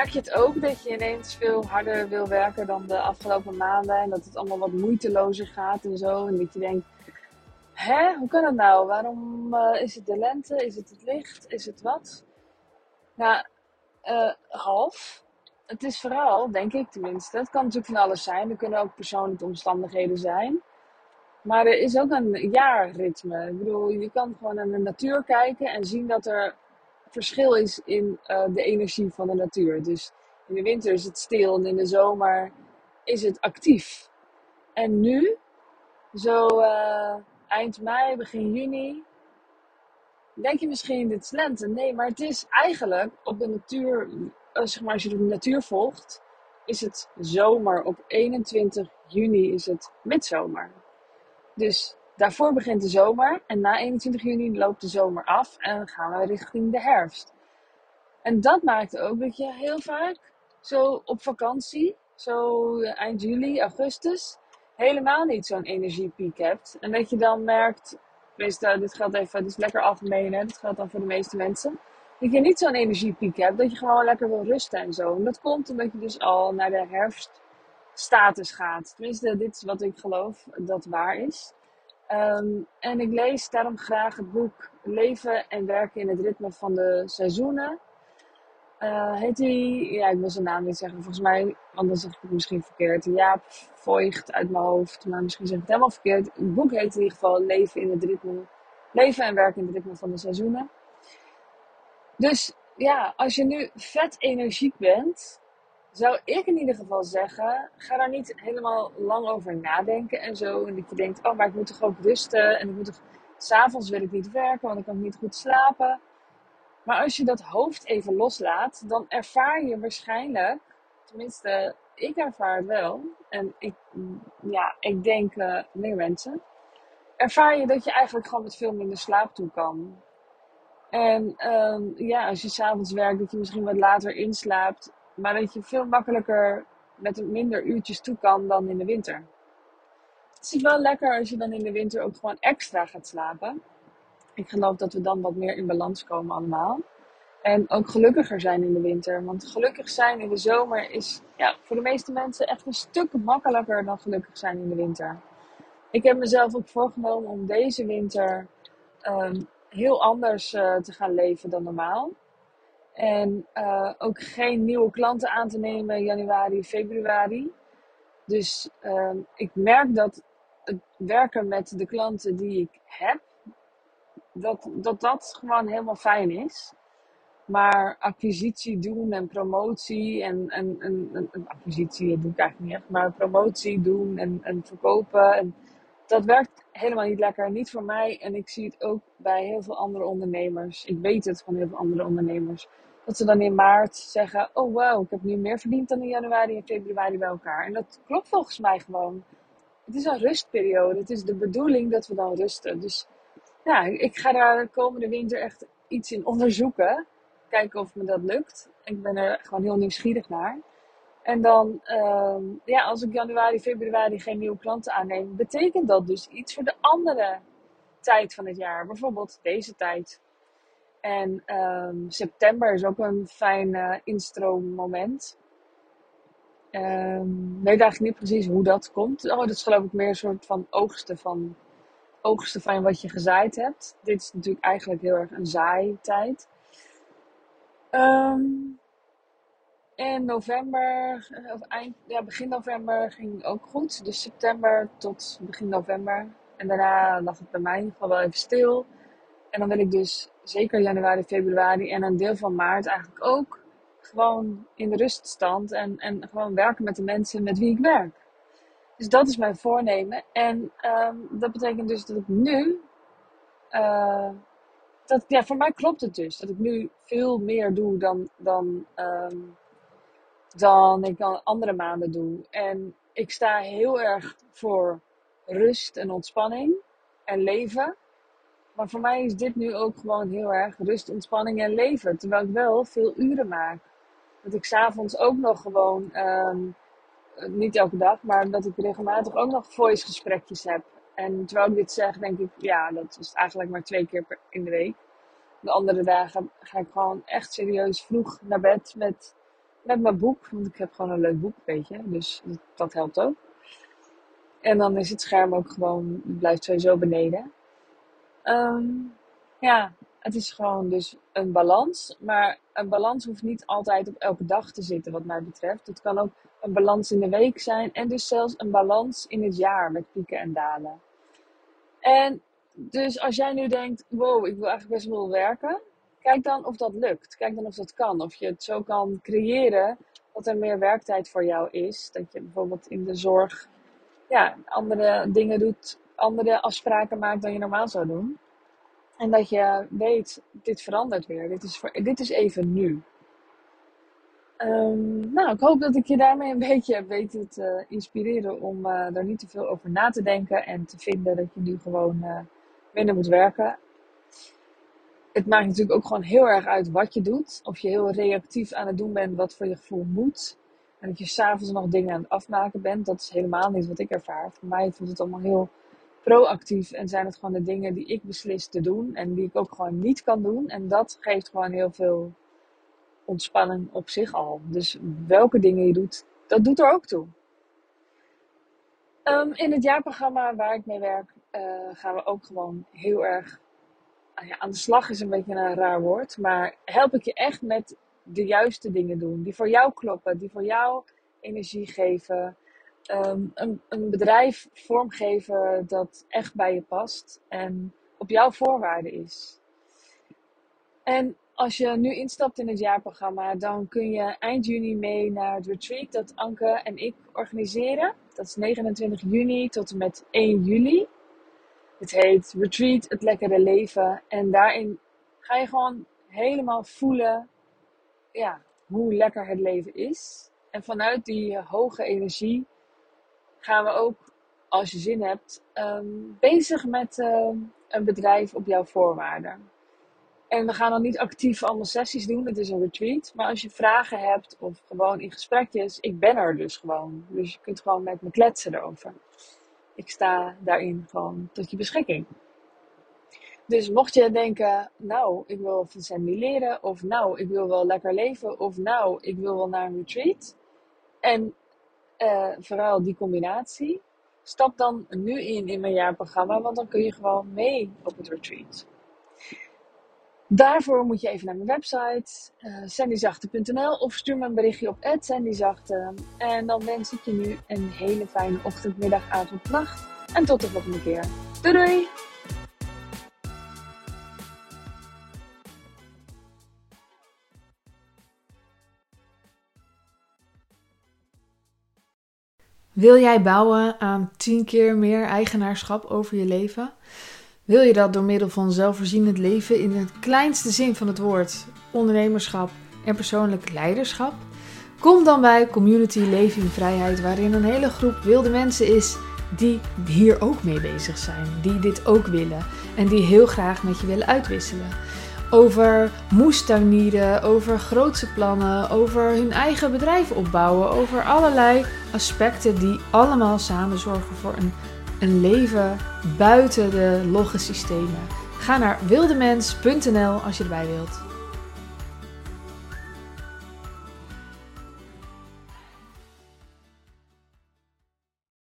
Merk je het ook dat je ineens veel harder wil werken dan de afgelopen maanden en dat het allemaal wat moeitelozer gaat en zo? En dat je denkt, hè, hoe kan dat nou? Waarom uh, is het de lente? Is het het licht? Is het wat? Nou, uh, half. Het is vooral, denk ik tenminste, het kan natuurlijk van alles zijn. Er kunnen ook persoonlijke omstandigheden zijn. Maar er is ook een jaarritme. Ik bedoel, je kan gewoon naar de natuur kijken en zien dat er verschil is in uh, de energie van de natuur. Dus in de winter is het stil en in de zomer is het actief. En nu, zo uh, eind mei, begin juni, denk je misschien dit is lente. Nee, maar het is eigenlijk op de natuur, uh, zeg maar als je de natuur volgt, is het zomer. Op 21 juni is het midzomer. Dus daarvoor begint de zomer en na 21 juni loopt de zomer af en gaan we richting de herfst. En dat maakt ook dat je heel vaak zo op vakantie, zo eind juli, augustus, helemaal niet zo'n energiepiek hebt. En dat je dan merkt, dit geldt even, dit is lekker algemeen, hè, geldt dan voor de meeste mensen. Dat je niet zo'n energiepiek hebt, dat je gewoon lekker wil rusten en zo. En dat komt omdat je dus al naar de herfststatus gaat. Tenminste, dit is wat ik geloof dat waar is. Um, en ik lees daarom graag het boek Leven en werken in het ritme van de seizoenen. Uh, heet die, ja, ik wil zijn naam niet zeggen, volgens mij, anders zeg ik het misschien verkeerd. Jaap Voigt uit mijn hoofd, maar misschien zeg ik het helemaal verkeerd. Het boek heet in ieder geval Leven in het ritme, Leven en werken in het ritme van de seizoenen. Dus ja, als je nu vet energiek bent, zou ik in ieder geval zeggen, ga daar niet helemaal lang over nadenken en zo. En dat je denkt, oh, maar ik moet toch ook rusten en ik moet toch, s'avonds wil ik niet werken, want ik kan niet goed slapen. Maar als je dat hoofd even loslaat, dan ervaar je waarschijnlijk, tenminste, ik ervaar het wel, en ik, ja, ik denk uh, meer mensen, ervaar je dat je eigenlijk gewoon met veel minder slaap toe kan. En um, ja, als je s'avonds werkt, dat je misschien wat later inslaapt. Maar dat je veel makkelijker met minder uurtjes toe kan dan in de winter. Het is wel lekker als je dan in de winter ook gewoon extra gaat slapen. Ik geloof dat we dan wat meer in balans komen allemaal. En ook gelukkiger zijn in de winter. Want gelukkig zijn in de zomer is ja, voor de meeste mensen echt een stuk makkelijker dan gelukkig zijn in de winter. Ik heb mezelf ook voorgenomen om deze winter um, heel anders uh, te gaan leven dan normaal. En uh, ook geen nieuwe klanten aan te nemen januari, februari. Dus uh, ik merk dat het werken met de klanten die ik heb, dat dat, dat gewoon helemaal fijn is. Maar acquisitie doen en promotie en, en, en, en acquisitie doe ik eigenlijk niet echt, maar promotie doen en, en verkopen. En dat werkt helemaal niet lekker. Niet voor mij. En ik zie het ook bij heel veel andere ondernemers. Ik weet het van heel veel andere ondernemers dat ze dan in maart zeggen: Oh wow, ik heb nu meer verdiend dan in januari en februari bij elkaar. En dat klopt volgens mij gewoon. Het is een rustperiode. Het is de bedoeling dat we dan rusten. Dus ja, ik ga daar de komende winter echt iets in onderzoeken. Kijken of me dat lukt. Ik ben er gewoon heel nieuwsgierig naar. En dan, uh, ja, als ik januari, februari geen nieuwe klanten aanneem, betekent dat dus iets voor de andere tijd van het jaar. Bijvoorbeeld deze tijd. En um, september is ook een fijn instroommoment. Um, weet eigenlijk niet precies hoe dat komt. Oh, dat is geloof ik meer een soort van oogsten van, oogsten van wat je gezaaid hebt. Dit is natuurlijk eigenlijk heel erg een zaaitijd. Um, en november, of eind, ja, begin november ging ook goed. Dus september tot begin november. En daarna lag het bij mij in ieder geval wel even stil. En dan wil ik dus zeker januari, februari en een deel van maart eigenlijk ook gewoon in de ruststand en, en gewoon werken met de mensen met wie ik werk. Dus dat is mijn voornemen. En um, dat betekent dus dat ik nu. Uh, dat, ja, voor mij klopt het dus. Dat ik nu veel meer doe dan, dan, um, dan ik dan andere maanden doe. En ik sta heel erg voor rust en ontspanning en leven. Maar voor mij is dit nu ook gewoon heel erg rust, ontspanning en leven. Terwijl ik wel veel uren maak. Dat ik s'avonds ook nog gewoon, um, niet elke dag, maar dat ik regelmatig ook nog voice gesprekjes heb. En terwijl ik dit zeg, denk ik, ja, dat is eigenlijk maar twee keer per, in de week. De andere dagen ga ik gewoon echt serieus vroeg naar bed met met mijn boek, want ik heb gewoon een leuk boek, weet je. Dus dat, dat helpt ook. En dan is het scherm ook gewoon, het blijft sowieso beneden. Ehm, ja, het is gewoon dus een balans. Maar een balans hoeft niet altijd op elke dag te zitten, wat mij betreft. Het kan ook een balans in de week zijn. En dus zelfs een balans in het jaar met pieken en dalen. En dus als jij nu denkt, wow, ik wil eigenlijk best wel werken. Kijk dan of dat lukt. Kijk dan of dat kan. Of je het zo kan creëren dat er meer werktijd voor jou is. Dat je bijvoorbeeld in de zorg ja, andere dingen doet, andere afspraken maakt dan je normaal zou doen. En dat je weet, dit verandert weer. Dit is, voor, dit is even nu. Um, nou, ik hoop dat ik je daarmee een beetje heb weten te inspireren om uh, daar niet te veel over na te denken en te vinden dat je nu gewoon uh, minder moet werken. Het maakt natuurlijk ook gewoon heel erg uit wat je doet. Of je heel reactief aan het doen bent wat voor je gevoel moet. En dat je s'avonds nog dingen aan het afmaken bent. Dat is helemaal niet wat ik ervaar. Voor mij voelt het allemaal heel proactief en zijn het gewoon de dingen die ik beslis te doen en die ik ook gewoon niet kan doen. En dat geeft gewoon heel veel ontspanning op zich al. Dus welke dingen je doet, dat doet er ook toe. Um, in het jaarprogramma waar ik mee werk, uh, gaan we ook gewoon heel erg. Uh, ja, aan de slag is een beetje een raar woord, maar help ik je echt met de juiste dingen doen. Die voor jou kloppen, die voor jou energie geven. Ehm, een, een, bedrijf vormgeven dat echt bij je past en op jouw voorwaarden is. En als je nu instapt in het jaarprogramma, dan kun je eind juni mee naar het retreat dat Anke en ik organiseren. Dat is 29 juni tot en met 1 juli. Het heet Retreat, het lekkere leven. En daarin ga je gewoon helemaal voelen ja, hoe lekker het leven is. En vanuit die hoge energie gaan we ook, als je zin hebt, ehm, bezig met ehm, een bedrijf op jouw voorwaarden. En we gaan dan niet actief allemaal sessies doen, het is een retreat. Maar als je vragen hebt of gewoon in gesprekjes, ik ben er dus gewoon. Dus je kunt gewoon met me kletsen erover. Ik sta daarin gewoon tot je beschikking. Dus mocht je denken, nou, ik wil van Sandy leren, of nou, ik wil wel lekker leven, of nou, ik wil wel naar een retreat. En uh, vooral die combinatie. Stap dan nu in in mijn jaarprogramma, want dan kun je gewoon mee op het retreat. Daarvoor moet je even naar mijn website, uh, sandyzachte.nl of stuur me een berichtje op sandyzachte. En dan wens ik je nu een hele fijne ochtend, middag, avond, nacht. En tot de volgende keer. Doei doei! Wil jij bouwen aan 10 keer meer eigenaarschap over je leven? Wil je dat door middel van zelfvoorzienend leven in het kleinste zin van het woord, ondernemerschap en persoonlijk leiderschap? Kom dan bij Community Leven in Vrijheid, waarin een hele groep wilde mensen is die hier ook mee bezig zijn, die dit ook willen en die heel graag met je willen uitwisselen over moestuinieren, over grootse plannen, over hun eigen bedrijf opbouwen, over allerlei aspecten die allemaal samen zorgen voor een, een leven buiten de logge systemen. Ga naar wildemens.nl als je erbij wilt.